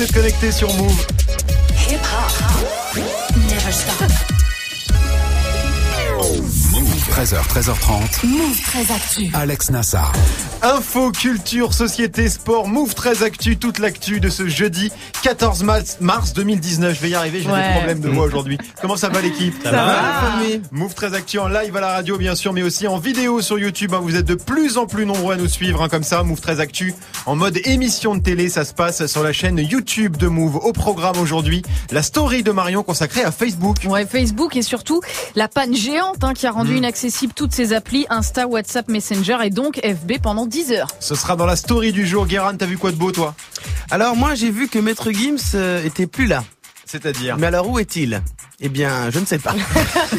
vous sur Move. 13h, 13h30. Move très actu. Alex Nassar. Info, culture, société, sport, Move très actu, toute l'actu de ce jeudi 14 mars, mars 2019. Je vais y arriver, j'ai Ouais. des problèmes de voix aujourd'hui. Comment ça va l'équipe? Ça va, Move très actu en live à la radio bien sûr, mais aussi en vidéo sur YouTube. hein. Vous êtes de plus en plus nombreux à nous suivre hein, comme ça. Move très actu en mode émission de télé. Ça se passe sur la chaîne YouTube de Move. Au programme aujourd'hui, la story de Marion consacrée à Facebook. Ouais, Facebook et surtout la panne géante hein, qui a rendu inaccessible toutes ses applis Insta, WhatsApp, Messenger et donc FB pendant 10 heures. Ce sera dans la story du jour. Guérin, t'as vu quoi de beau toi? Alors moi j'ai vu que Maître Gims euh, était plus là. C'est-à-dire? Mais alors où est-il? Eh bien, je ne sais pas.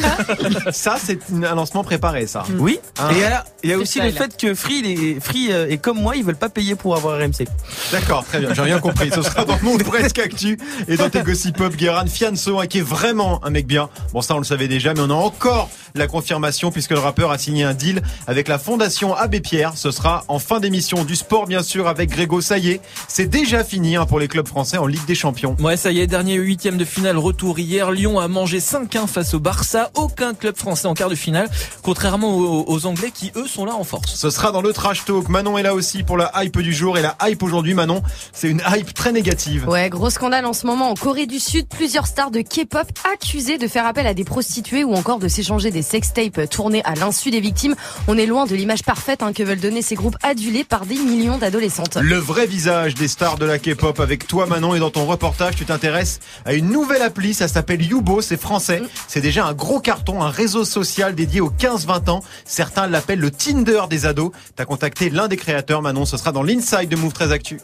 Ça, c'est un lancement préparé, ça. Oui. Ah. Et alors, il y a aussi le fait que Free, les, Free euh, est comme moi, ils veulent pas payer pour avoir RMC. D'accord, très bien, j'ai rien compris. Ce sera dans mon presque actu et dans tes gossip pop, Guérin Fianso, hein, qui est vraiment un mec bien. Bon, ça, on le savait déjà, mais on a encore la confirmation puisque le rappeur a signé un deal avec la fondation Abbé Pierre. Ce sera en fin d'émission du sport, bien sûr, avec Grégo. Ça y est, c'est déjà fini hein, pour les clubs français en Ligue des Champions. Ouais, ça y est, dernier huitième de finale retour hier. Lyon a mangé 5-1 face au Barça. Aucun club français en quart de finale, contrairement aux, aux Anglais qui, eux, sont là en force. Ce sera dans le trash talk. Manon est là aussi pour la hype du jour et la hype aujourd'hui, Manon, c'est une hype très négative. Ouais, gros scandale en ce moment en Corée du Sud. Plusieurs stars de K-pop accusées de faire appel à des prostituées ou encore de s'échanger des sextapes tournés à l'insu des victimes. On est loin de l'image parfaite hein, que veulent donner ces groupes adulés par des millions d'adolescentes. Le vrai visage des stars de la K-pop avec toi Manon et dans ton reportage tu t'intéresses à une nouvelle appli, ça s'appelle Youbo, c'est français. C'est déjà un gros carton, un réseau social dédié aux 15-20 ans. Certains l'appellent le Tinder des ados. T'as contacté l'un des créateurs Manon, ce sera dans l'inside de Move 13 Actu.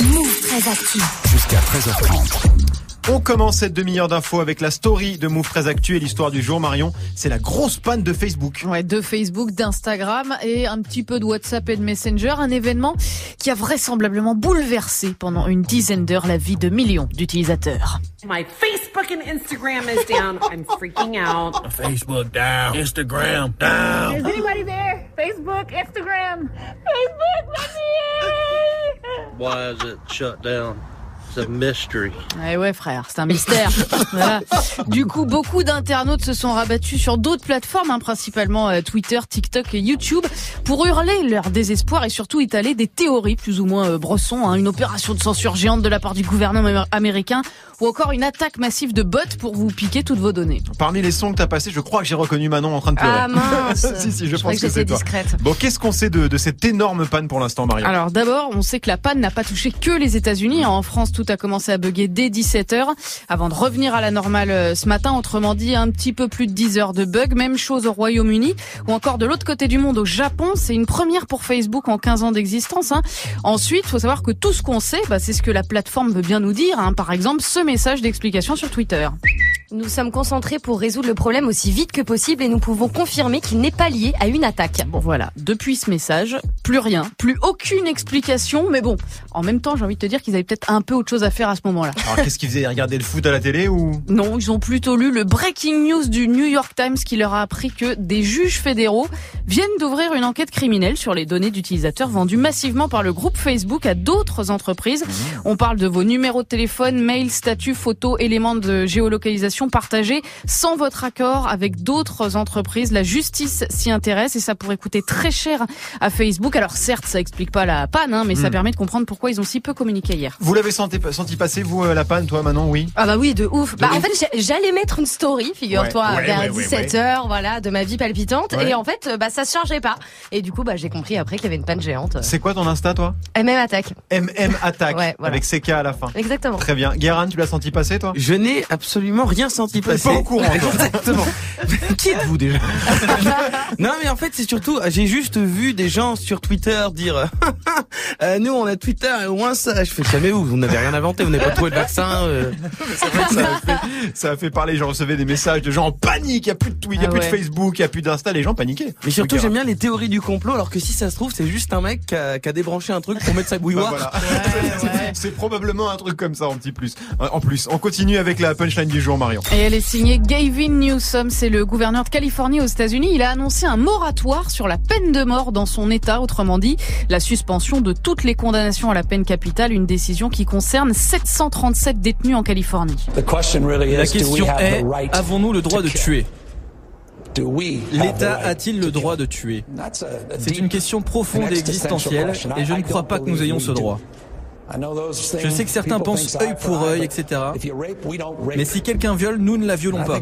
Move très actu. Jusqu'à 13h30. On commence cette demi-heure d'infos avec la story de Move 13 Actu et l'histoire du jour Marion. C'est la grosse panne de Facebook. Ouais, de Facebook, d'Instagram et un petit peu de WhatsApp et de Messenger, un événement qui a vraisemblablement bouleversé pendant une dizaine d'heures la vie de millions d'utilisateurs. My Facebook and Instagram is down. I'm freaking out. Facebook down. Instagram down. Is anybody there? Facebook, Instagram. Facebook, let me in. Why is it shut down? It's a mystery. Eh ouais frère, c'est un mystère. Voilà. Du coup, beaucoup d'internautes se sont rabattus sur d'autres plateformes, hein, principalement euh, Twitter, TikTok et YouTube, pour hurler leur désespoir et surtout étaler des théories plus ou moins euh, brossons, hein, une opération de censure géante de la part du gouvernement américain ou encore une attaque massive de bots pour vous piquer toutes vos données. Parmi les sons que t'as passés, je crois que j'ai reconnu Manon en train de pleurer. Ah mince si, si, je, Je pense que que c'est discrète. Bon, qu'est-ce qu'on sait de, de cette énorme panne pour l'instant, Marion? Alors d'abord, on sait que la panne n'a pas touché que les États-Unis. En France, tout a commencé à bugger dès 17h avant de revenir à la normale euh, ce matin. Autrement dit, un petit peu plus de 10 heures de bug. Même chose au Royaume-Uni ou encore de l'autre côté du monde, au Japon. C'est une première pour Facebook en 15 ans d'existence. hein. Ensuite, faut savoir que tout ce qu'on sait, bah, c'est ce que la plateforme veut bien nous dire. hein. Par exemple, ce message d'explication sur Twitter. Nous sommes concentrés pour résoudre le problème aussi vite que possible et nous pouvons confirmer qu'il n'est pas lié à une attaque. Bon voilà, depuis ce message, plus rien, plus aucune explication, mais bon, en même temps j'ai envie de te dire qu'ils avaient peut-être un peu autre chose à faire à ce moment-là. Alors, qu'est-ce qu'ils faisaient Regarder le foot à la télé ou? Non, ils ont plutôt lu le breaking news du New York Times qui leur a appris que des juges fédéraux viennent d'ouvrir une enquête criminelle sur les données d'utilisateurs vendues massivement par le groupe Facebook à d'autres entreprises. On parle de vos numéros de téléphone, mails, statuts, photos, éléments de géolocalisation partagés sans votre accord avec d'autres entreprises. La justice s'y intéresse et ça pourrait coûter très cher à Facebook. Alors certes, ça explique pas la panne, hein, mais ça Mm. permet de comprendre pourquoi ils ont si peu communiqué hier. Vous l'avez senti, senti passer, vous, euh, la panne, toi, Manon, oui? Ah bah oui, de ouf. Bah en fait, j'a- j'allais mettre une story, figure-toi, Ouais, ouais, vers ouais, ouais, 17h, voilà, de ma vie palpitante. Ouais. Et en fait, bah ça se chargeait pas. Et du coup, bah j'ai compris après qu'il y avait une panne géante. C'est quoi ton Insta, toi? MM attaque. MM Attack, Ouais, voilà. avec CK à la fin. Exactement. Très bien. Guérin, tu l'as senti passer, toi? Je n'ai absolument rien senti Pas passer. au courant, toi. Exactement. Qui êtes-vous déjà? Non, mais en fait, c'est surtout, j'ai juste vu des gens sur Twitter dire, euh, nous, on a Twitter et au moins ça. Je fais jamais où Vous n'avez rien inventé, vous n'avez pas trouvé le vaccin. euh. C'est vrai que ça a, fait, ça a fait parler. Je recevais des messages de gens en panique. Il n'y a plus de Twitter, il y a Ah plus de ouais. Facebook, il n'y a plus d'Insta. Les gens paniquaient. Mais surtout, j'aime bien les théories du complot, alors que si ça se trouve, c'est juste un mec qui a, qui a débranché un truc pour mettre sa Bah, bouilloire. voilà. C'est probablement un truc comme ça en petit plus. En plus, on continue avec la punchline du jour, Marion. Et elle est signée Gavin Newsom, c'est le gouverneur de Californie aux États-Unis, il a annoncé un moratoire sur la peine de mort dans son État, autrement dit, la suspension de toutes les condamnations à la peine capitale, une décision qui concerne 737 détenus en Californie. La question est, avons-nous le droit de tuer? L'État a-t-il le droit de tuer? C'est une question profonde et existentielle et je ne crois pas que nous ayons ce droit. Je sais que certains pensent œil pour œil, etc. Mais si quelqu'un viole, nous ne la violons pas.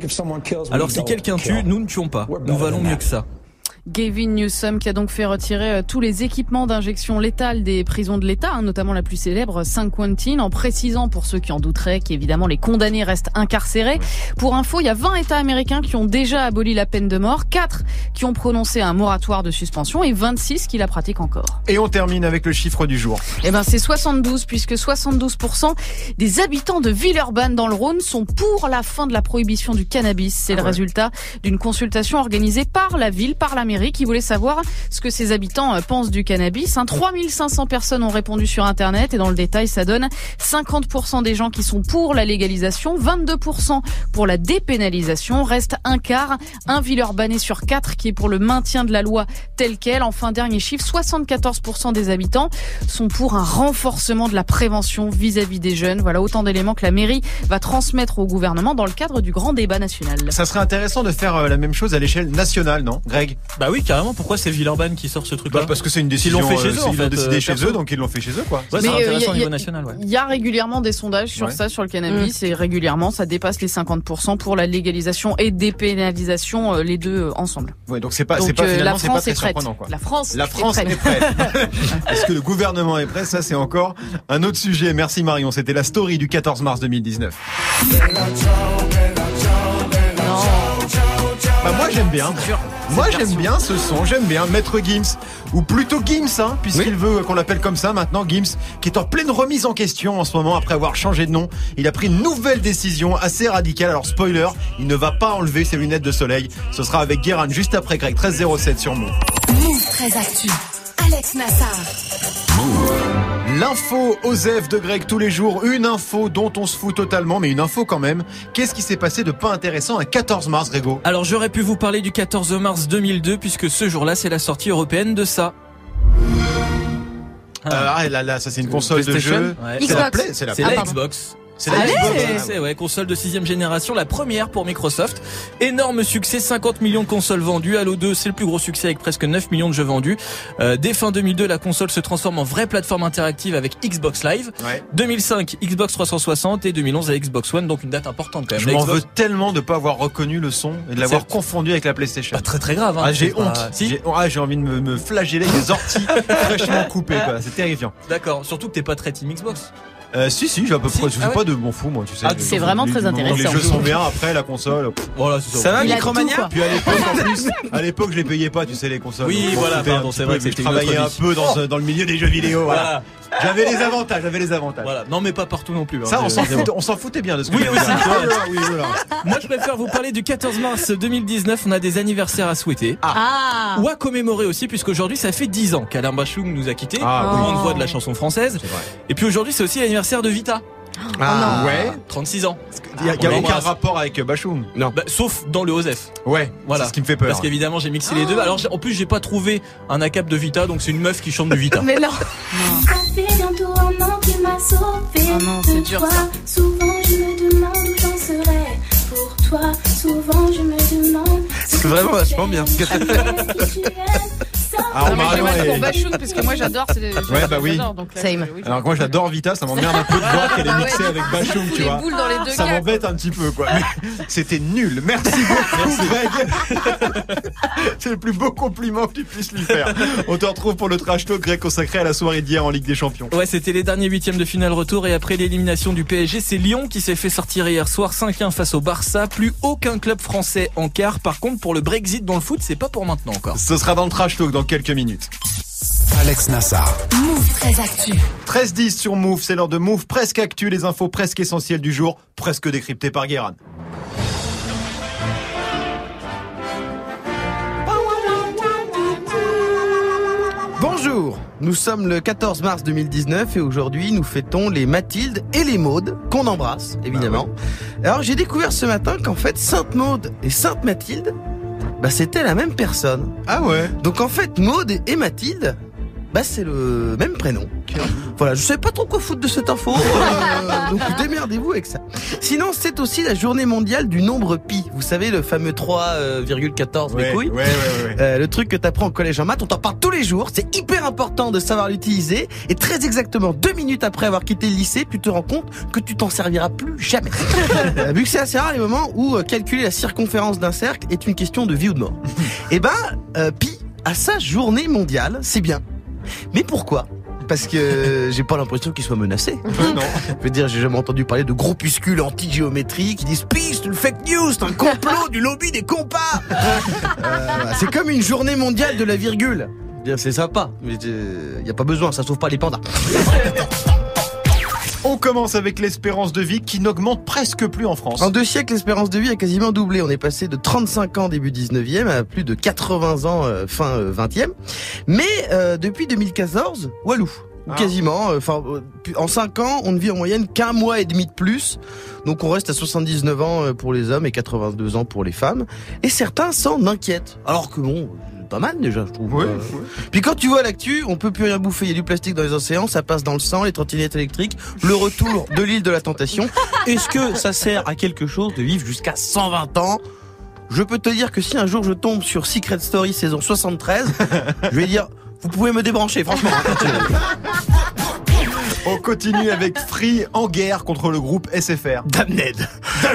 Alors si quelqu'un tue, nous ne tuons pas. Nous valons mieux que ça. Gavin Newsom qui a donc fait retirer euh, tous les équipements d'injection létale des prisons de l'État, hein, notamment la plus célèbre, Saint-Quentin, en précisant pour ceux qui en douteraient qu'évidemment les condamnés restent incarcérés. Pour info, il y a 20 États américains qui ont déjà aboli la peine de mort, 4 qui ont prononcé un moratoire de suspension et 26 qui la pratiquent encore. Et on termine avec le chiffre du jour. Eh ben c'est 72 puisque 72% des habitants de Villeurbanne dans le Rhône sont pour la fin de la prohibition du cannabis. C'est le résultat d'une consultation organisée par la ville, par la mairie qui voulait savoir ce que ses habitants euh, pensent du cannabis. Hein, 3500 personnes ont répondu sur Internet et dans le détail, ça donne 50% des gens qui sont pour la légalisation, 22% pour la dépénalisation, reste un quart, un Villeurbanais sur quatre qui est pour le maintien de la loi telle qu'elle. Enfin, dernier chiffre, 74% des habitants sont pour un renforcement de la prévention vis-à-vis des jeunes. Voilà autant d'éléments que la mairie va transmettre au gouvernement dans le cadre du grand débat national. Ça serait intéressant de faire euh, la même chose à l'échelle nationale, non, Greg? Oui, carrément. Pourquoi c'est Villeurbanne qui sort ce truc-là Bah, parce que c'est une décision. Ils l'ont fait chez euh, eux, en Ils l'ont fait, décidé euh, chez eux, donc ils l'ont fait chez eux, quoi. Ouais, c'est euh, intéressant au niveau national. Il y a régulièrement des sondages sur ça, sur le cannabis, et régulièrement, ça dépasse les 50% pour la légalisation et dépénalisation, euh, les deux euh, ensemble. Ouais, donc c'est pas, Donc c'est pas euh, finalement, la c'est pas France très est prête. surprenant, quoi. La France, La France est prête. Est-ce que le gouvernement est prêt? Ça, c'est encore un autre sujet. Merci Marion. C'était la story du 14 mars 2019. Bah moi j'aime bien. Moi j'aime bien ce son, j'aime bien Maître Gims ou plutôt Gims hein, puisqu'il veut qu'on l'appelle comme ça maintenant Gims qui est en pleine remise en question en ce moment après avoir changé de nom. Il a pris une nouvelle décision assez radicale. Alors spoiler, il ne va pas enlever ses lunettes de soleil. Ce sera avec Guérin juste après Greg 1307 sur Move. Move très actu. Alex Nassar. L'info Osef de Greg tous les jours, une info dont on se fout totalement, mais une info quand même. Qu'est-ce qui s'est passé de pas intéressant un 14 mars, Grégo? Alors j'aurais pu vous parler du 14 mars 2002 puisque ce jour-là c'est la sortie européenne de ça. Euh, Ah là là, ça c'est une console de jeu. Ouais. C'est la. Play, c'est la Play. la. Xbox. C'est la Allez Xbox. C'est ouais, console de sixième génération, la première pour Microsoft. Énorme succès, 50 millions de consoles vendues. Halo 2, c'est le plus gros succès avec presque 9 millions de jeux vendus. Euh, dès fin 2002, la console se transforme en vraie plateforme interactive avec Xbox Live. Ouais. 2005, Xbox 360 et 2011 la Xbox One, donc une date importante quand même. Je m'en Xbox- veux tellement de pas avoir reconnu le son et de l'avoir confondu avec la PlayStation. Pas très très grave. Hein, Ah, j'ai pas- honte. Si, J'ai ah, j'ai envie de me, me flageller avec des orties fraîchement coupées. quoi. C'est terrifiant. d'accord. Surtout que t'es pas très team Xbox. Euh, si, si, j'ai à peu Si, près. Je ah pas de m'en fous, moi, tu sais. Ah, c'est vraiment très intéressant. Les jeux sont bien. Après, la console. pff. Voilà, c'est Ça va, Il a Micromania tout. Puis à l'époque, en plus, à l'époque, je les payais pas, tu sais, les consoles. Oui, Donc, voilà, foutais un pardon, petit c'est peu, vrai que mais c'était je une autre travaillais un vie. peu dans, ce- dans le milieu des jeux vidéo. Voilà. J'avais les avantages, j'avais les avantages. Voilà. Non, mais pas partout non plus. hein. Ça, on s'en foutait, on s'en foutait bien de ce que Oui, tu aussi, disais. Ah, oui, voilà. Moi, je préfère vous parler du 14 mars 2019. On a des anniversaires à souhaiter. Ah Ou à commémorer aussi, puisqu'aujourd'hui, ça fait 10 ans qu'Alain Bachung nous a quittés. Ah, oui. grande voix de la chanson française. C'est vrai. Et puis aujourd'hui, c'est aussi l'anniversaire de Vita. Ah, ouais. 36 ans. Il y a, y a aucun rapport avec Bachoum. Bah, sauf dans le OSEF. Ouais, Voilà. c'est ce qui me fait peur. Parce qu'évidemment, j'ai mixé les deux. Alors, en plus, j'ai pas trouvé un ACAP de Vita, donc c'est une meuf qui chante du Vita. Mais non Ça fait bientôt un an qu'il m'a sauvé Oh non, c'est de dur, toi. ça. Souvent je me demande où j'en serais pour toi. Souvent je me demande. C'est vraiment vachement bien ce que t'as fait. Non, mais je pour parce que moi j'adore. c'est- Ouais, bah oui. j'adore, donc là, Same. je- oui. Alors que moi j'adore Vita, ça m'emmerde un peu de voir qu'elle est Ah ouais. mixée avec Bachoum, tu vois. boules dans les deux Ça cas. m'embête un petit peu quoi. Mais C'était nul. Merci beaucoup Greg. C'est le plus beau compliment que tu puisses lui faire. On te retrouve pour le trash talk Greg consacré à la soirée d'hier en Ligue des Champions. Ouais, c'était les derniers huitièmes de finale retour et après l'élimination du PSG, c'est Lyon qui s'est fait sortir hier soir 5-1 face au Barça. Plus aucun club français en quart. Par contre, pour le Brexit dans le foot, c'est pas pour maintenant encore. Ce sera dans le trash talk dans quelques minutes. Alex Nassar. Move très actu. 13-10 sur Move, c'est l'heure de Move presque actu, les infos presque essentielles du jour, presque décryptées par Guérin. Bonjour, nous sommes le 14 mars 2019 et aujourd'hui nous fêtons les Mathilde et les Maudes, qu'on embrasse évidemment. Alors j'ai découvert ce matin qu'en fait Sainte Maude et Sainte Mathilde, bah c'était la même personne. Ah ouais Donc en fait Maude et Mathilde, bah c'est le même prénom. Voilà, je sais pas trop quoi foutre de cette info, euh, donc démerdez-vous avec ça. Sinon, c'est aussi la journée mondiale du nombre pi. Vous savez, le fameux 3,14 Ouais, mes couilles ouais, ouais, ouais. Euh, le truc que t'apprends au collège en maths, on t'en parle tous les jours. C'est hyper important de savoir l'utiliser. Et très exactement deux minutes après avoir quitté le lycée, tu te rends compte que tu t'en serviras plus jamais. Euh, vu que c'est assez rare les moments où euh, calculer la circonférence d'un cercle est une question de vie ou de mort. Eh ben, euh, pi à sa journée mondiale, c'est bien. Mais pourquoi? Parce que j'ai pas l'impression qu'il soit menacé. non. Je veux dire, j'ai jamais entendu parler de groupuscules anti-géométrie qui disent Pi, c'est une fake news, c'est un complot du lobby des compas. Euh, c'est comme une journée mondiale de la virgule. Je veux dire, C'est sympa, mais il y a pas besoin, ça sauve pas les pandas. On commence avec l'espérance de vie qui n'augmente presque plus en France. En deux siècles, l'espérance de vie a quasiment doublé. On est passé de 35 ans début 19e à plus de 80 ans euh, fin euh, 20e. Mais euh, depuis 2014, walou. Ou Ah. Quasiment. euh, Enfin, euh, en 5 ans, on ne vit en moyenne qu'un mois et demi de plus. Donc on reste à 79 ans euh, pour les hommes et 82 ans pour les femmes. Et certains s'en inquiètent. Alors que bon, pas mal déjà, je trouve. Ouais, Euh, ouais. Puis quand tu vois l'actu, on peut plus rien bouffer. Il y a du plastique dans les océans, ça passe dans le sang, les trottinettes électriques, le retour de l'île de la tentation. Est-ce que ça sert à quelque chose de vivre jusqu'à 120 ans? Je peux te dire que si un jour je tombe sur Secret Story saison 73, je vais dire, vous pouvez me débrancher, franchement. On continue avec Free en guerre contre le groupe SFR. Damned.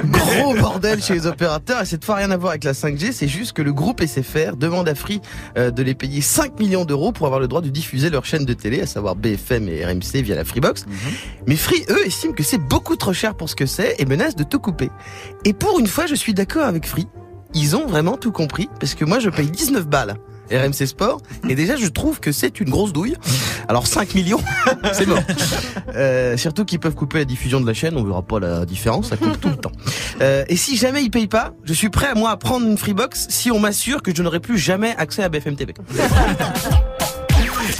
Gros bordel chez les opérateurs et cette fois rien à voir avec la 5G, c'est juste que le groupe SFR demande à Free euh, de les payer 5 millions d'euros pour avoir le droit de diffuser leur chaîne de télé, à savoir BFM et RMC via la Freebox. Mais Free, eux, estiment que c'est beaucoup trop cher pour ce que c'est et menacent de tout couper. Et pour une fois, je suis d'accord avec Free. Ils ont vraiment tout compris parce que moi je paye 19 balles. RMC Sport et déjà je trouve que c'est une grosse douille. Alors 5 millions, c'est mort. Euh, surtout qu'ils peuvent couper la diffusion de la chaîne, on verra pas la différence, ça coupe tout le temps. Euh, et si jamais ils payent pas, je suis prêt à moi à prendre une Freebox si on m'assure que je n'aurai plus jamais accès à BFM TV.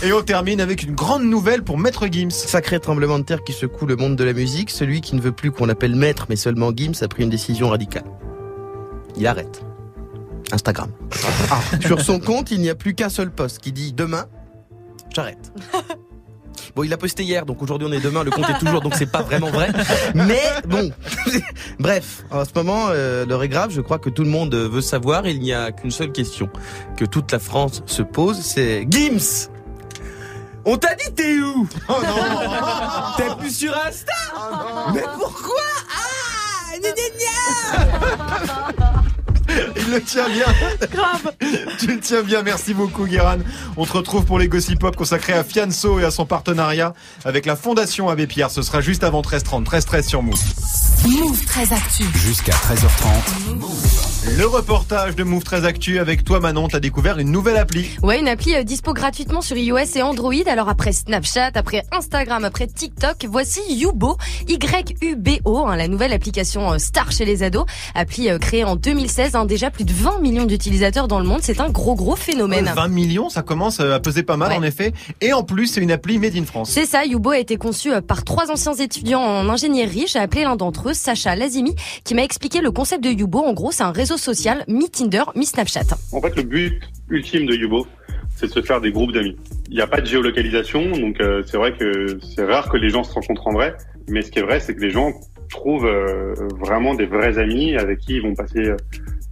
Et on termine avec une grande nouvelle pour Maître Gims. Sacré tremblement de terre qui secoue le monde de la musique, celui qui ne veut plus qu'on l'appelle maître mais seulement Gims a pris une décision radicale. Il arrête. Instagram. Sur son compte, il n'y a plus qu'un seul post qui dit demain, j'arrête. Bon, il a posté hier, donc aujourd'hui on est demain, le compte est toujours, donc c'est pas vraiment vrai. Mais bon, bref, en ce moment, euh, l'heure est grave. Je crois que tout le monde veut savoir. Il n'y a qu'une seule question que toute la France se pose, c'est Gims. On t'a dit t'es où? Oh non T'es plus sur Insta? Mais pourquoi? Ah gna, gna, gna Il le tient bien. Grave. Tu le tiens bien. Merci beaucoup, Guéran. On te retrouve pour les Gossip Pop consacrés à Fianso et à son partenariat avec la Fondation Abbé Pierre. Ce sera juste avant 13h30. 13h13 sur Move. Move très actu. Jusqu'à 13h30. Le reportage de Move 13 Actu avec toi, Manon. T'as découvert une nouvelle appli. Ouais, une appli euh, dispo gratuitement sur iOS et Android. Alors après Snapchat, après Instagram, après TikTok, voici Yubo, Y-U-B-O, hein, la nouvelle application euh, star chez les ados. Appli euh, créée en 2016, hein, déjà plus de 20 millions d'utilisateurs dans le monde. C'est un gros gros phénomène. 20 millions, ça commence à peser pas mal Ouais. en effet. Et en plus, c'est une appli made in France. C'est ça, Yubo a été conçu par trois anciens étudiants en ingénierie. J'ai appelé l'un d'entre eux, Sacha Lazimi, qui m'a expliqué le concept de Yubo. En gros, c'est un réseau social mi-Tinder, mi-Snapchat. En fait, le but ultime de Yubo, c'est de se faire des groupes d'amis. Il n'y a pas de géolocalisation, donc euh, c'est vrai que c'est rare que les gens se rencontrent en vrai. Mais ce qui est vrai, c'est que les gens trouvent euh, vraiment des vrais amis avec qui ils vont passer euh,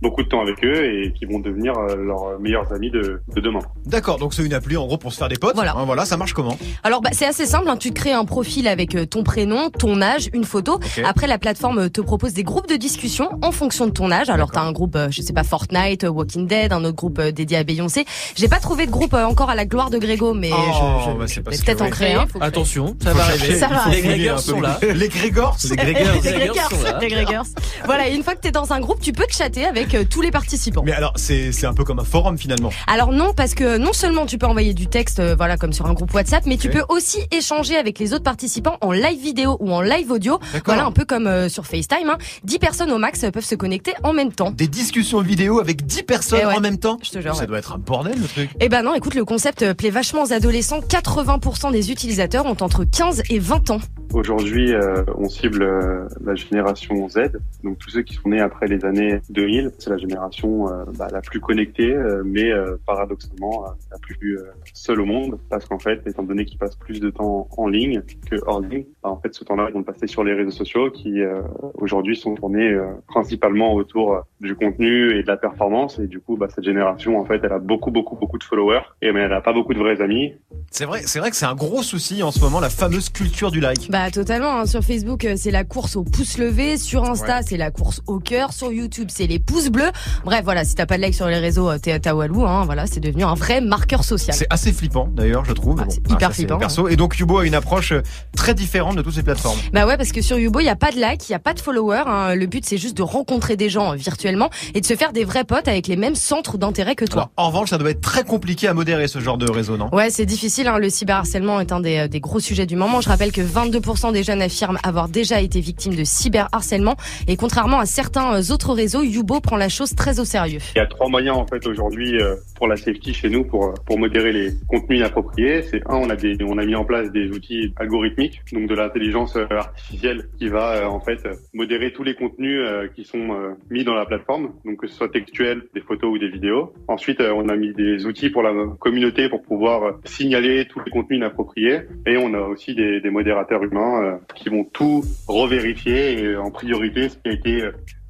beaucoup de temps avec eux et qui vont devenir euh, leurs meilleurs amis de, de demain. D'accord, donc c'est une appli en gros pour se faire des potes. Voilà. Hein, voilà, ça marche comment? Alors bah, c'est assez simple, hein. tu te crées un profil avec euh, ton prénom, ton âge, une photo. Après la plateforme euh, te propose des groupes de discussion en fonction de ton âge. Alors t'as un groupe, je sais pas Fortnite, Walking Dead, un autre groupe dédié à Beyoncé. J'ai pas trouvé de groupe encore à la gloire de Grégo, mais Oh, je, je, bah, je c'est vais peut-être en créer un. Attention, ça va arriver. Ça va Les. Grégors sont là. Les Grégors Les Grégors, Les Grégors. Voilà, et une fois que t'es dans un groupe, tu peux te chatter avec avec euh, tous les participants. Mais alors, c'est c'est un peu comme un forum finalement. Alors non, parce que non seulement tu peux envoyer du texte, euh, voilà, comme sur un groupe WhatsApp, mais tu Ok. peux aussi échanger avec les autres participants en live vidéo ou en live audio. Voilà, un peu comme euh, sur FaceTime. Hein. 10 personnes au max euh, peuvent se connecter en même temps. Des discussions vidéo avec 10 personnes Eh ouais. en même temps. Je te jure. Ça ouais. doit être un bordel le truc. Eh ben non, écoute, le concept euh, plaît vachement aux adolescents. 80% des utilisateurs ont entre 15 et 20 ans. Aujourd'hui, euh, on cible euh, la génération Z, donc tous ceux qui sont nés après les années 2000. C'est la génération euh, bah, la plus connectée, euh, mais euh, paradoxalement euh, la plus euh, seule au monde, parce qu'en fait, étant donné qu'ils passent plus de temps en ligne que hors ligne, bah, en fait, ce temps-là, ils vont le passer sur les réseaux sociaux qui euh, aujourd'hui sont tournés euh, principalement autour du contenu et de la performance. Et du coup, bah, cette génération, en fait, elle a beaucoup, beaucoup, beaucoup de followers, et mais elle a pas beaucoup de vrais amis. C'est vrai, c'est vrai que c'est un gros souci en ce moment, la fameuse culture du like. Bah totalement. hein. Sur Facebook, c'est la course au pouce levé. Sur Insta, Ouais. c'est la course au cœur. Sur YouTube, c'est les pouces bleus. Bref, voilà. Si t'as pas de like sur les réseaux, euh, t'es à walou. Hein, voilà, c'est devenu un vrai marqueur social. C'est assez flippant d'ailleurs, je trouve. bon, hein, hyper flippant, Perso. Et donc Yubo a une approche euh, très différente de toutes ces plateformes. Bah ouais, parce que sur Yubo, il y a pas de like, il y a pas de followers. hein. Le but, c'est juste de rencontrer des gens euh, virtuellement et de se faire des vrais potes avec les mêmes centres d'intérêt que toi. Alors, en revanche, ça doit être très compliqué à modérer ce genre de réseau, non? Ouais, c'est difficile. Hein. Le cyberharcèlement est un des, des gros sujets du moment. Je rappelle que 22% des jeunes affirment avoir déjà été victimes de cyberharcèlement. Et contrairement à certains autres réseaux, Yubo prend la chose très au sérieux. Il y a trois moyens en fait aujourd'hui euh, pour la safety chez nous pour pour modérer les contenus inappropriés. C'est un, on a des on a mis en place des outils algorithmiques, donc de l'intelligence euh, artificielle qui va euh, en fait euh, modérer tous les contenus euh, qui sont euh, mis dans la plateforme, donc que ce soit textuel, des photos ou des vidéos. Ensuite, euh, on a mis des outils pour la communauté pour pouvoir euh, signaler tous les contenus inappropriés, et on a aussi des, des modérateurs humains euh, qui vont tout revérifier et en priorité ce qui a été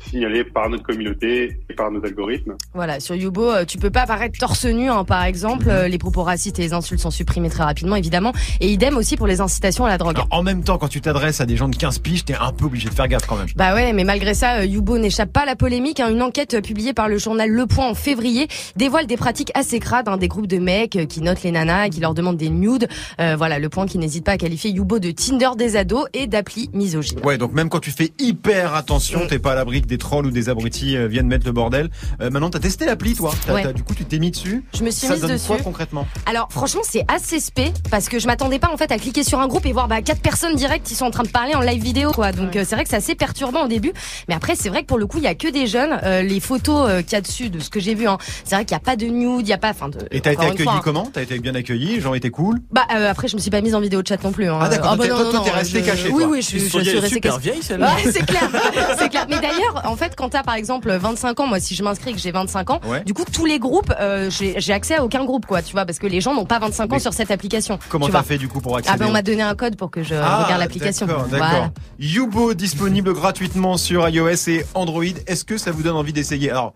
euh, signalé par notre communauté et par nos algorithmes. Voilà, sur Yubo, euh, tu peux pas apparaître torse nu, hein, par exemple. Euh, Les propos racistes et les insultes sont supprimés très rapidement, évidemment. Et idem aussi pour les incitations à la drogue. Alors, en même temps, quand tu t'adresses à des gens de 15 piges, t'es un peu obligé de faire gaffe quand même. Bah ouais, mais malgré ça, euh, Yubo n'échappe pas à la polémique. hein. Une enquête publiée par le journal Le Point en février dévoile des pratiques assez crades, hein, des groupes de mecs qui notent les nanas, et qui leur demandent des nudes. Euh, voilà, Le Point qui n'hésite pas à qualifier Yubo de Tinder des ados et d'appli misogyne. Ouais, donc même quand tu fais hyper attention, t'es pas à l'abri que des trolls ou des abrutis euh, viennent mettre le bordel. Euh, maintenant, t'as testé l'appli, toi T'as- Ouais. t'as- Du coup, tu t'es mis dessus Je me suis Ça mise donne dessus. quoi concrètement Alors franchement c'est assez spé parce que je m'attendais pas en fait à cliquer sur un groupe et voir bah quatre personnes directes qui sont en train de parler en live vidéo quoi. Donc euh, c'est vrai que c'est assez perturbant au début, mais après c'est vrai que pour le coup il y a que des jeunes. Euh, les photos euh, qu'il y a dessus de ce que j'ai vu, hein, c'est vrai qu'il y a pas de nude, il y a pas. Enfin de. Et t'as été accueilli fois, hein. comment T'as été bien accueilli Les gens étaient cool Bah euh, après je me suis pas mise en vidéo de chat non plus. Hein. Ah, d'accord, Euh, toi, t'es- non, toi, non, toi, t'es non, resté je- caché, Oui toi. oui je, suis restée super cachée. vieille, celle-là. Ouais, c'est clair, c'est clair. Mais d'ailleurs, en fait, quand t'as par exemple 25 ans, moi, si je m'inscris que j'ai 25 ans, Ouais. du coup, tous les groupes, euh, j'ai accès à aucun groupe, quoi, tu vois, parce que les gens n'ont pas 25 ans Mais sur cette application. Comment t'as fait du coup pour accéder Ah ben on m'a donné un code pour que je Ah, regarde l'application. D'accord, d'accord. Yubo disponible gratuitement sur iOS et Android. Est-ce que ça vous donne envie d'essayer? Alors,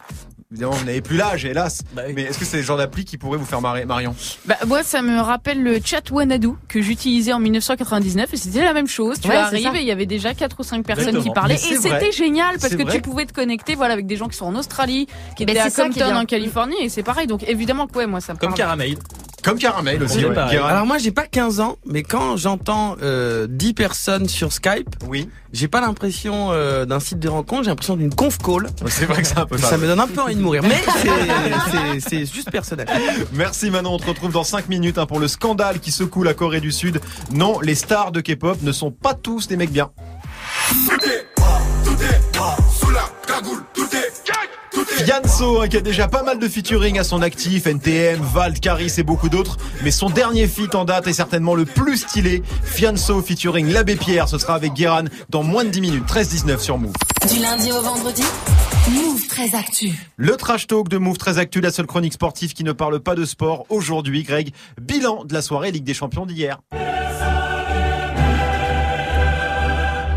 évidemment, vous n'avez plus l'âge, hélas. Bah oui. Mais est-ce que c'est le genre d'appli qui pourrait vous faire marrer, Marion? Bah, moi, ça me rappelle le chat Wanadu que j'utilisais en 1999 et c'était la même chose. Tu Ouais, arrives et il y avait déjà quatre ou cinq personnes Exactement. qui parlaient et c'était génial parce que vrai. tu pouvais te connecter voilà avec des gens qui sont en Australie, qui étaient à Compton en Californie et c'est pareil. Donc évidemment que ouais, moi ça me Comme parle. Caramel. Comme Caramel aussi. Ouais. Alors moi j'ai pas 15 ans, mais quand j'entends euh, 10 personnes sur Skype, oui, j'ai pas l'impression euh, d'un site de rencontre, j'ai l'impression d'une conf call. c'est vrai que c'est un peu ça. Ça me donne un peu envie de mourir, mais c'est- juste personnel. Merci Manon, on te retrouve dans 5 minutes hein, pour le scandale qui secoue la Corée du Sud. Non, les stars de K-pop ne sont pas tous des mecs bien. Fianso, hein, qui a déjà pas mal de featuring à son actif, NTM, Vald, Caris et beaucoup d'autres, mais son dernier feat en date est certainement le plus stylé. Fianso featuring l'abbé Pierre, ce sera avec Guéran dans moins de 10 minutes, 13-19 sur Move. Du lundi au vendredi, Move très actu. Le trash talk de Move très actu, la seule chronique sportive qui ne parle pas de sport. Aujourd'hui, Greg, bilan de la soirée Ligue des Champions d'hier.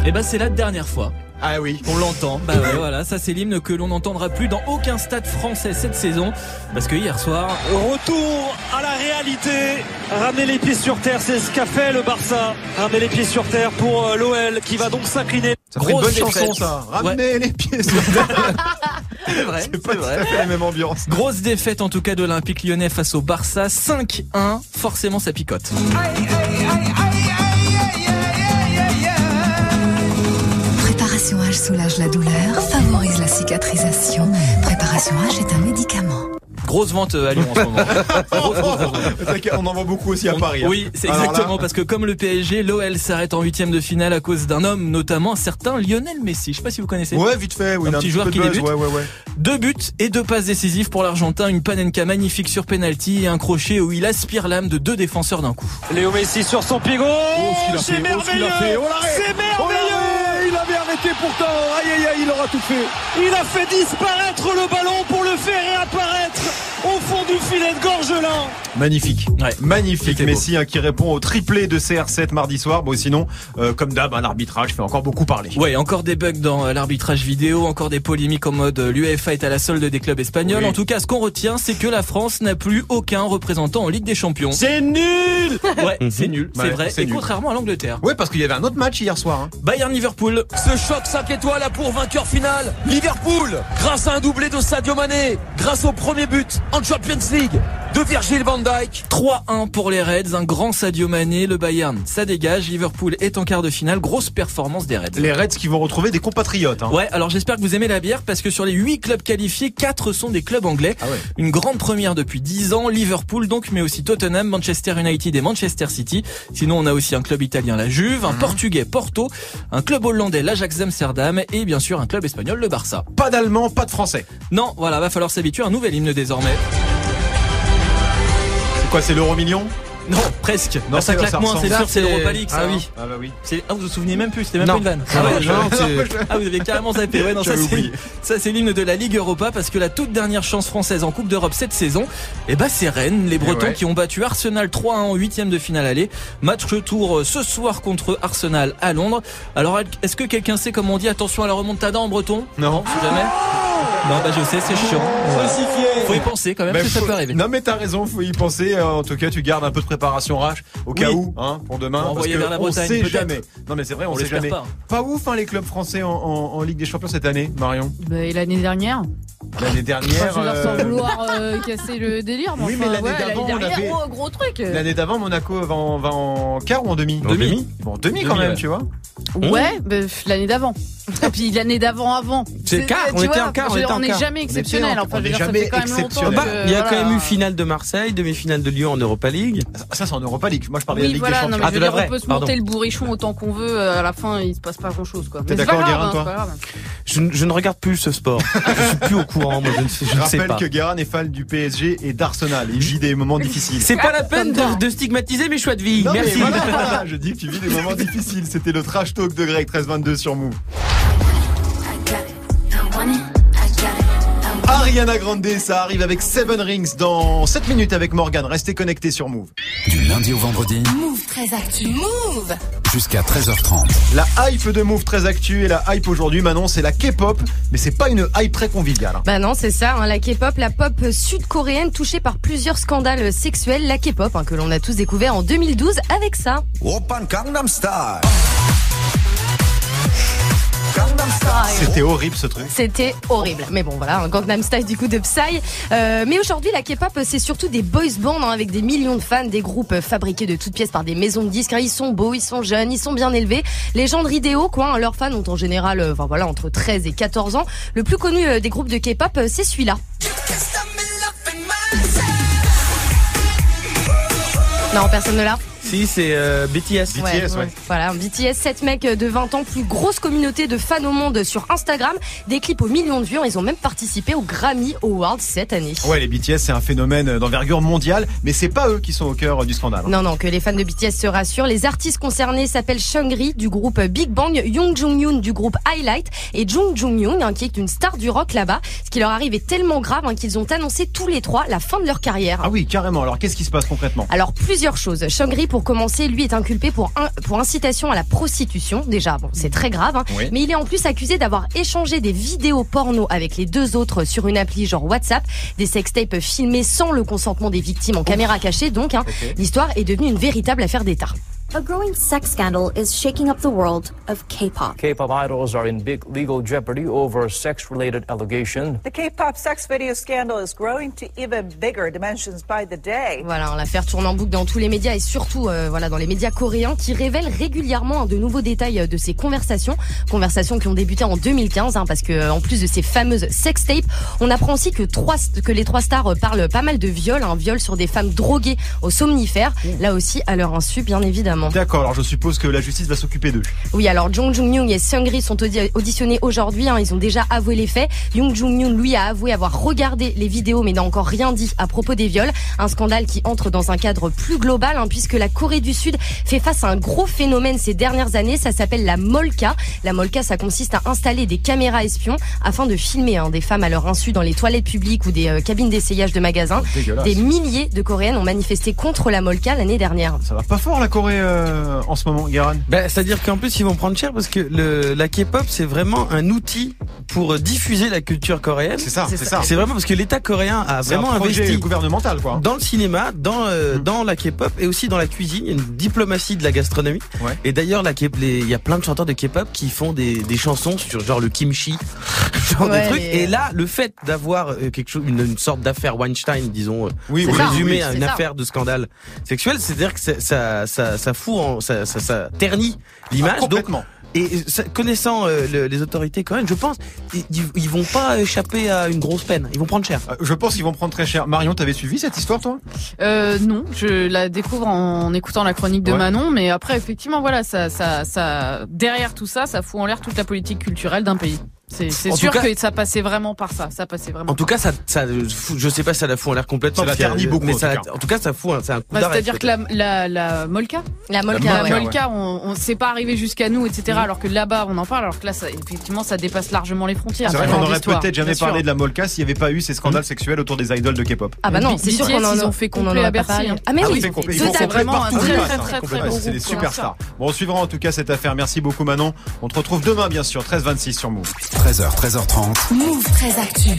Et bah c'est la dernière fois. Ah oui. On l'entend. Bah ouais, voilà, ça c'est l'hymne que l'on n'entendra plus dans aucun stade français cette saison. Parce que hier soir, Retour à la réalité. Ramener les pieds sur terre, c'est ce qu'a fait le Barça. Ramener les pieds sur terre pour euh, l'OL qui va donc s'incliner. Ça ferait une bonne Grosse chanson défaite. ça. Ramenez les pieds sur c'est vrai, C'est pas tout à fait la même ambiance. Grosse défaite en tout cas de l'Olympique lyonnais face au Barça, 5-1, forcément ça picote. Préparation Préparation H soulage la douleur, favorise la cicatrisation. Préparation H est un médicament. Grosse vente euh, à Lyon en ce moment. Grosse, grosse, grosse vente. T'inquiète, On en voit beaucoup aussi à Paris. hein. Oui, c'est là- exactement parce que comme le PSG, l'OL s'arrête en huitième de finale à cause d'un homme, notamment un certain Lionel Messi. Je sais pas si vous connaissez. Ouais, vite fait. Oui, un petit petit joueur qui buzz, débute. Ouais, ouais, ouais. Deux buts et deux passes décisives pour l'Argentin, une panenka magnifique sur penalty et un crochet où il aspire l'âme de deux défenseurs d'un coup. Léo Messi sur son pied gauche. a c'est oh, merveilleux. oh, c'est merveilleux. Arrêté pourtant. Aïe aïe aïe, il aura tout fait. Il a fait disparaître le ballon pour le faire réapparaître au fond du filet de Gorgelin. Magnifique. Magnifique. C'était beau. Messi hein, qui répond au triplé de CR7 mardi soir. Bon, sinon, euh, comme d'hab, un arbitrage fait encore beaucoup parler. Ouais, encore des bugs dans euh, l'arbitrage vidéo, encore des polémiques en mode euh, l'UEFA est à la solde des clubs espagnols. Oui. En tout cas, ce qu'on retient, c'est que la France n'a plus aucun représentant en Ligue des Champions. C'est nul Ouais, c'est nul, c'est Ouais, vrai. c'est Et nul. contrairement à l'Angleterre. Ouais, parce qu'il y avait un autre match hier soir. hein. Bayern Liverpool. Ce choc 5 étoiles a pour vainqueur final Liverpool grâce à un doublé de Sadio Mané, grâce au premier but en Champions League de Virgil van Dijk. 3-1 pour les Reds, un grand Sadio Mané, le Bayern, ça dégage, Liverpool est en quart de finale, grosse performance des Reds. Les Reds qui vont retrouver des compatriotes. hein. Ouais, alors j'espère que vous aimez la bière parce que sur les 8 clubs qualifiés, 4 sont des clubs anglais. Ah ouais. Une grande première depuis 10 ans, Liverpool donc, mais aussi Tottenham, Manchester United et Manchester City. Sinon, on a aussi un club italien, la Juve, un Mhm. portugais, Porto, un club hollandais, l'Ajax d'Amsterdam et bien sûr un club espagnol, le Barça. Pas d'allemand, pas de français. Non, voilà, va falloir s'habituer à un nouvel hymne désormais. C'est quoi, c'est l'euro million Non, presque. Non, ça claque moins, c'est sûr, c'est l'Europa League, ça. Ah hein. oui. Ah bah oui. Ah, vous vous souvenez même plus, c'était même Non. pas une vanne. Ah ouais, non, Ah, vous avez carrément zappé. Ouais, non, ça c'est, ça c'est l'hymne de la Ligue Europa parce que la toute dernière chance française en Coupe d'Europe cette saison, eh ben, c'est Rennes, les Bretons ouais. qui ont battu Arsenal 3-1 en huitième de finale aller. Match retour euh, ce soir contre Arsenal à Londres. Alors, est-ce que quelqu'un sait comment on dit attention à la remontada en breton? Non. Si jamais? Non, bah, je sais, c'est chiant. Voilà. Faut y penser quand même, que ça faut- peut arriver. Non mais t'as raison, faut y penser. Euh, En tout cas, tu gardes un peu de préparation rage au cas Oui. où, hein, pour demain. Pour parce envoyer que vers la on Bretagne, sait peut-être. jamais. Non mais c'est vrai, on, On sait jamais. pas. Pas ouf, hein, les clubs français en, en- en Ligue des Champions cette année, Marion. Bah, et l'année dernière L'année Enfin, dernière. je sans euh, vouloir euh, casser le délire. Oui, mais l'année ouais, d'avant, on dernière, avait- gros, gros truc. L'année d'avant, Monaco va en, va en quart ou en demi? En demi. Bon, en demi, quand Demi, même, ouais. tu vois. Ouais, bah, l'année d'avant. Et puis l'année d'avant avant. C'est quart, on était en quart, on veux était dire, en on n'est jamais exceptionnel. en- Enfin, on je veux est dire, ça jamais fait quand même longtemps exceptionnel. Bah, il y a quand même eu finale de Marseille, demi-finale de Lyon en Europa League. Ça, c'est en Europa League. Moi, je parlais de la Ligue des Champions. Ah, de la on peut se monter le bourrichon autant qu'on veut, euh, à la fin, il se passe pas grand chose, quoi. T'es d'accord, Guérin, toi. Je, ne- regarde plus ce sport. je suis plus au courant, moi je ne sais, rappelle que Guérin est fan du PSG et d'Arsenal. Il vit des moments difficiles. C'est pas la peine de, stigmatiser mes choix de vie. Merci. je dis que tu vis des moments difficiles. C'était le trash talk de Greg 1322 sur Move. Ariana Grande, ça arrive avec Seven Rings dans 7 minutes avec Morgan. Restez connectés sur Move. Du lundi au vendredi Move très actu. Move jusqu'à 13h30. La hype de Move très actu et la hype aujourd'hui, Manon, c'est la K-pop, mais c'est pas une hype très conviviale. Bah non, c'est ça, hein, la K-pop, la pop sud-coréenne touchée par plusieurs scandales sexuels, la K-pop hein, que l'on a tous découvert en 2012 avec ça. Open Gangnam Style. C'était horrible ce truc. C'était horrible. Mais bon, voilà, un Gangnam Style du coup de Psy. Euh, mais aujourd'hui, la K-pop, c'est surtout des boys bands hein, avec des millions de fans, des groupes fabriqués de toutes pièces par des maisons de disques. hein. Ils sont beaux, ils sont jeunes, ils sont bien élevés. Les gens de Ridéo, quoi, hein, leurs fans ont en général, euh, enfin voilà, entre 13 et 14 ans. Le plus connu euh, des groupes de K-pop, c'est celui-là. Non, personne ne l'a. C'est euh, BTS. Ouais, ouais. Voilà, BTS, 7 mecs de 20 ans, plus grosse communauté de fans au monde sur Instagram, des clips aux millions de vues, ils ont même participé aux Grammy Awards cette année. Ouais, les BTS, c'est un phénomène d'envergure mondiale, mais c'est pas eux qui sont au cœur du scandale. hein. Non, non, que les fans de BTS se rassurent. Les artistes concernés s'appellent Shungri du groupe Big Bang, Young Jung Yoon du groupe Highlight et Jung Jung Young, hein, qui est une star du rock là-bas. Ce qui leur arrive est tellement grave hein, qu'ils ont annoncé tous les trois la fin de leur carrière. Ah oui, carrément. Alors, qu'est-ce qui se passe concrètement? Alors plusieurs choses. Shangri, pour commencer, lui est inculpé pour, un, pour incitation à la prostitution. Déjà, bon, c'est très grave. hein. Oui. Mais il est en plus accusé d'avoir échangé des vidéos porno avec les deux autres sur une appli genre WhatsApp, des sextapes filmés sans le consentement des victimes en caméra cachée. Donc, hein, l'histoire est devenue une véritable affaire d'État. A growing sex scandal is shaking up the world of K-pop. K-pop idols are in big legal jeopardy over sex-related allegations. The K-pop sex video scandal is growing to even bigger dimensions by the day. Voilà, l'affaire tourne en boucle dans tous les médias et surtout euh, voilà dans les médias coréens qui révèlent régulièrement de nouveaux détails euh, de ces conversations, conversations qui ont débuté en 2015 hein, parce que euh, en plus de ces fameuses sex tapes, on apprend aussi que trois que les trois stars euh, parlent pas mal de viols, un viol sur des femmes droguées au somnifères, là aussi à leur insu bien évidemment. D'accord, alors je suppose que la justice va s'occuper d'eux. Oui, alors Jung Jung Young et Seungri sont audi- auditionnés aujourd'hui. hein, ils ont déjà avoué les faits. Jung Jung Young, lui, a avoué avoir regardé les vidéos, mais n'a encore rien dit à propos des viols. Un scandale qui entre dans un cadre plus global, hein, puisque la Corée du Sud fait face à un gros phénomène ces dernières années. Ça s'appelle la molka. La molka, ça consiste à installer des caméras espions afin de filmer hein, des femmes à leur insu dans les toilettes publiques ou des euh, cabines d'essayage de magasins. Oh. Des milliers de Coréennes ont manifesté contre la molka l'année dernière. Ça va pas fort la Corée euh, en ce moment, Guérin Bah, C'est-à-dire qu'en plus ils vont prendre cher parce que le, la K-pop c'est vraiment un outil pour diffuser la culture coréenne. C'est ça, c'est ça. C'est vraiment parce que l'État coréen a C'est un vraiment projet investi gouvernemental, quoi. dans le cinéma, dans euh, dans la K-pop et aussi dans la cuisine. Il y a une diplomatie de la gastronomie. Ouais. Et d'ailleurs, la il y a plein de chanteurs de K-pop qui font des, des chansons sur genre le kimchi, genre Ouais, des trucs. Et là, le fait d'avoir euh, quelque chose, une, une sorte d'affaire Weinstein, disons, euh, Oui, pour ça, résumer oui, à c'est une ça. affaire de scandale sexuel, c'est-à-dire que ça, ça, ça, ça fout, en, ça, ça, ça ternit l'image. Ah, donc complètement. Et connaissant euh, le- les autorités coréennes, je pense, ils, ils vont pas échapper à une grosse peine. Ils vont prendre cher. Euh, Je pense qu'ils vont prendre très cher. Marion, t'avais suivi cette histoire, toi? Euh, non, je la découvre en écoutant la chronique de Ouais. Manon, mais après effectivement voilà, ça, ça, ça, derrière tout ça, ça fout en l'air toute la politique culturelle d'un pays. C'est sûr cas- que ça passait vraiment par ça, ça passait vraiment. En tout cas, ça, ça, je sais pas si ça la fout en l'air complètement. Ça la a- ternit beaucoup, Mais en ça, tout cas. en tout cas, ça fout, un- c'est un coup Bah, d'arrêt. C'est-à-dire que la, la, la Molka, La molka, molka, ouais. la ouais. Molka, on, on s'est pas arrivé jusqu'à nous, etc. Alors que là-bas, on en parle. Alors que là, ça, effectivement, ça dépasse largement les frontières. C'est vrai qu'on aurait peut-être jamais parlé de la Molka s'il n'y avait pas eu ces scandales sexuels autour des idoles de K-pop. Ah bah non, c'est sûr qu'on en a- ont fait on en complet aurait à pas Bercy, hein. Ah mais Ah oui, c'est vraiment un très, très, très, très Complètement. bon C'est des superstars. Bon, on suivra en tout cas cette affaire. Merci beaucoup Manon. On te retrouve demain bien sûr, 13h26 sur Move. 13h, 13h30. Move très actu.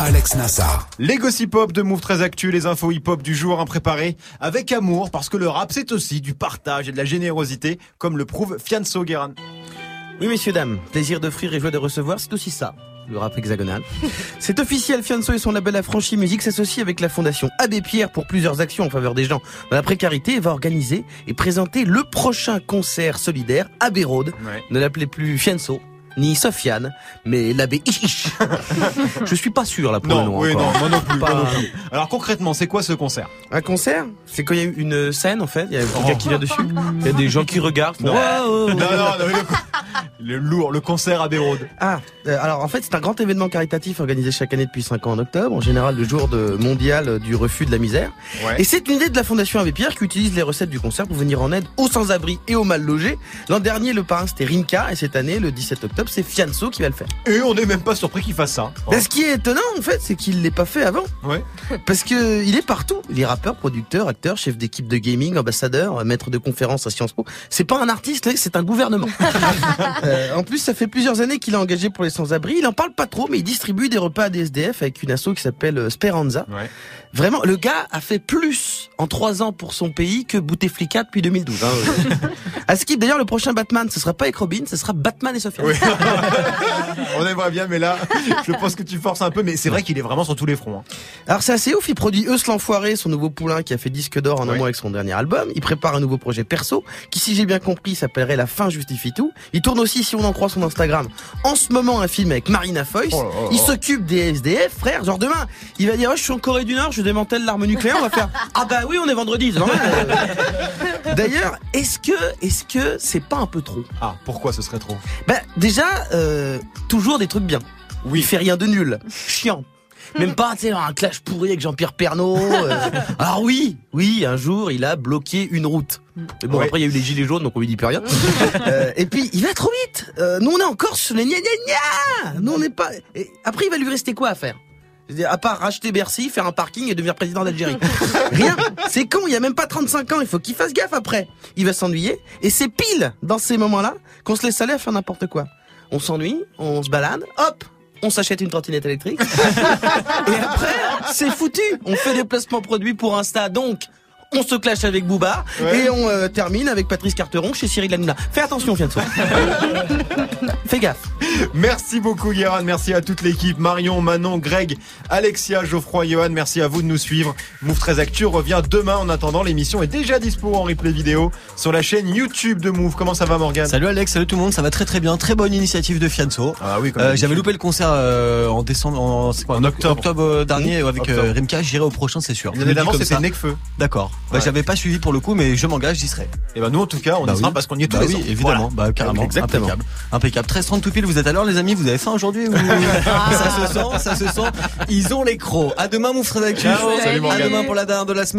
Alex Nassar. Les gossip hop de Move très actu, les infos hip hop du jour impréparés avec amour parce que le rap c'est aussi du partage et de la générosité comme le prouve Fianso Guérin. Oui, messieurs, dames, plaisir d'offrir et joie de recevoir, c'est aussi ça. Le rap hexagonal. C'est officiel, Fianso et son label Affranchi Musique s'associent avec la fondation Abbé Pierre pour plusieurs actions en faveur des gens dans la précarité et va organiser et présenter le prochain concert solidaire Abbé Road. Ouais. Ne l'appelez plus Fianso, ni Sofiane, mais l'abbé Ich Ich. Je suis pas sûr là pour le Non, nom oui, encore. non, moi non plus, moi Pas- non plus. Alors concrètement, c'est quoi ce concert? Un concert, c'est quand il y a eu une scène en fait, il y a quelqu'un Oh. qui vient dessus, il y a des gens qui regardent. font, Non. Wow. Non, non, non, mais le, lourd, le concert à Road. Ah, euh, alors en fait c'est un grand événement caritatif organisé chaque année depuis 5 ans en octobre, en général le jour de mondial du refus de la misère. Ouais. Et c'est une idée de la Fondation Abbé Pierre qui utilise les recettes du concert pour venir en aide aux sans-abri et aux mal logés. L'an dernier le parrain c'était Rimka et cette année le 17 octobre c'est Fianso qui va le faire. Et on n'est même pas surpris qu'il fasse ça. Ben, ce qui est étonnant en fait c'est qu'il l'ait pas fait avant. Ouais. Parce que il est partout. Il est rappeur, producteur, acteur, chef d'équipe de gaming, ambassadeur, maître de conférences à Sciences Po. C'est pas un artiste, c'est un gouvernement. Euh, en plus, ça fait plusieurs années qu'il est engagé pour les sans-abri. Il en parle pas trop, mais il distribue des repas à des SDF avec une asso qui s'appelle euh, Speranza. Vraiment, le gars a fait plus en trois ans pour son pays que Bouteflika depuis 2012. Hein. à Skip, d'ailleurs, le prochain Batman, ce sera pas avec Robin, ce sera Batman et Sophia. Oui. on aimerait bien, mais là, je pense que tu forces un peu, mais c'est vrai qu'il est vraiment sur tous les fronts. hein. Alors c'est assez ouf, il produit Eus l'enfoiré, son nouveau poulain qui a fait disque d'or en un mois avec son dernier album. Il prépare un nouveau projet perso qui, si j'ai bien compris, s'appellerait La fin justifie tout. Il tourne aussi, si on en croit son Instagram, en ce moment un film avec Marina Foïs. Oh. Il s'occupe des SDF, frère. Genre demain, il va dire, oh, je suis en Corée du Nord, je démantèle l'arme nucléaire. On va faire, ah bah oui, on est vendredi. c'est normal. D'ailleurs, est-ce que, est-ce que c'est pas un peu trop? Ah, pourquoi ce serait trop? Bah déjà, euh, toujours des trucs bien. Oui. Il fait rien de nul, chiant. Même pas, tu sais, un clash pourri avec Jean-Pierre Pernaut. euh. Alors oui, oui, un jour, il a bloqué une route. Mais bon, Ouais. après, il y a eu les gilets jaunes, donc on lui dit plus rien. Euh, et puis, il va trop vite. Euh, nous, on est encore sur les gna gna gna. Nous, on n'est pas... Et après, il va lui rester quoi à faire? À part racheter Bercy, faire un parking et devenir président d'Algérie. Rien. C'est con, il y a même pas 35 ans, il faut qu'il fasse gaffe après. Il va s'ennuyer. Et c'est pile dans ces moments-là qu'on se laisse aller à faire n'importe quoi. On s'ennuie, on se balade, hop, on s'achète une trottinette électrique. et après, c'est foutu. On fait des placements produits pour Insta, donc on se clash avec Booba Ouais. et on euh, termine avec Patrice Carteron chez Cyril Hanouna. Fais attention, Fianso. Fais gaffe. Merci beaucoup Guérin, merci à toute l'équipe, Marion, Manon, Greg, Alexia, Geoffroy, Johan, merci à vous de nous suivre. Move 13 Actu revient demain. En attendant, l'émission est déjà dispo en replay vidéo sur la chaîne YouTube de Move. Comment ça va Morgan Salut Alex, salut tout le monde, ça va très très bien, très bonne initiative de Fianso. Ah oui, Euh. J'avais loupé le concert euh, en décembre, en, c'est quoi, En octobre. dernier avec euh, Rimka, j'irai au prochain c'est sûr. Comme c'était. Necfeu. D'accord. Bah, Ouais. J'avais pas suivi pour le coup, mais je m'engage, j'y serai. Et ben nous en tout cas, on Bah y sera parce qu'on y est tous Bah les oui, ans. évidemment, Voilà. bah carrément, Exactement. impeccable. Impeccable. 13 30 tout pile, vous êtes à l'heure les amis, vous avez faim aujourd'hui ou... Ça se sent, ça se sent. Ils ont les crocs. À demain mon frère d'actu. Salut, À demain pour la dernière de la semaine.